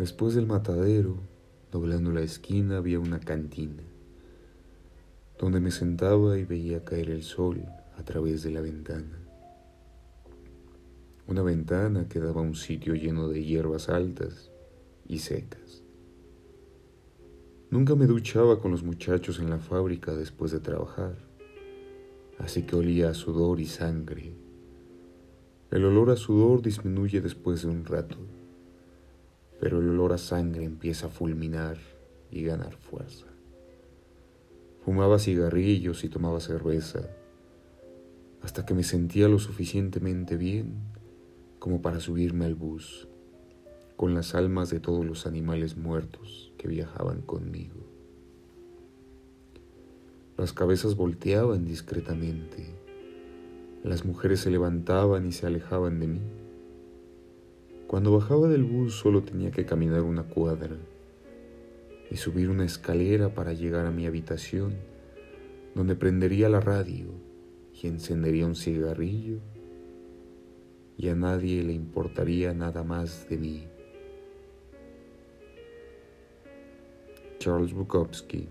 Después del matadero, doblando la esquina, había una cantina, donde me sentaba y veía caer el sol a través de la ventana. Una ventana que daba a un sitio lleno de hierbas altas y secas. Nunca me duchaba con los muchachos en la fábrica después de trabajar, así que olía a sudor y sangre. El olor a sudor disminuye después de un rato, pero el olor a sangre empieza a fulminar y ganar fuerza. Fumaba cigarrillos y tomaba cerveza, hasta que me sentía lo suficientemente bien como para subirme al bus con las almas de todos los animales muertos que viajaban conmigo. Las cabezas volteaban discretamente, las mujeres se levantaban y se alejaban de mí. Cuando bajaba del bus solo tenía que caminar una cuadra y subir una escalera para llegar a mi habitación, donde prendería la radio y encendería un cigarrillo y a nadie le importaría nada más de mí. Charles Bukowski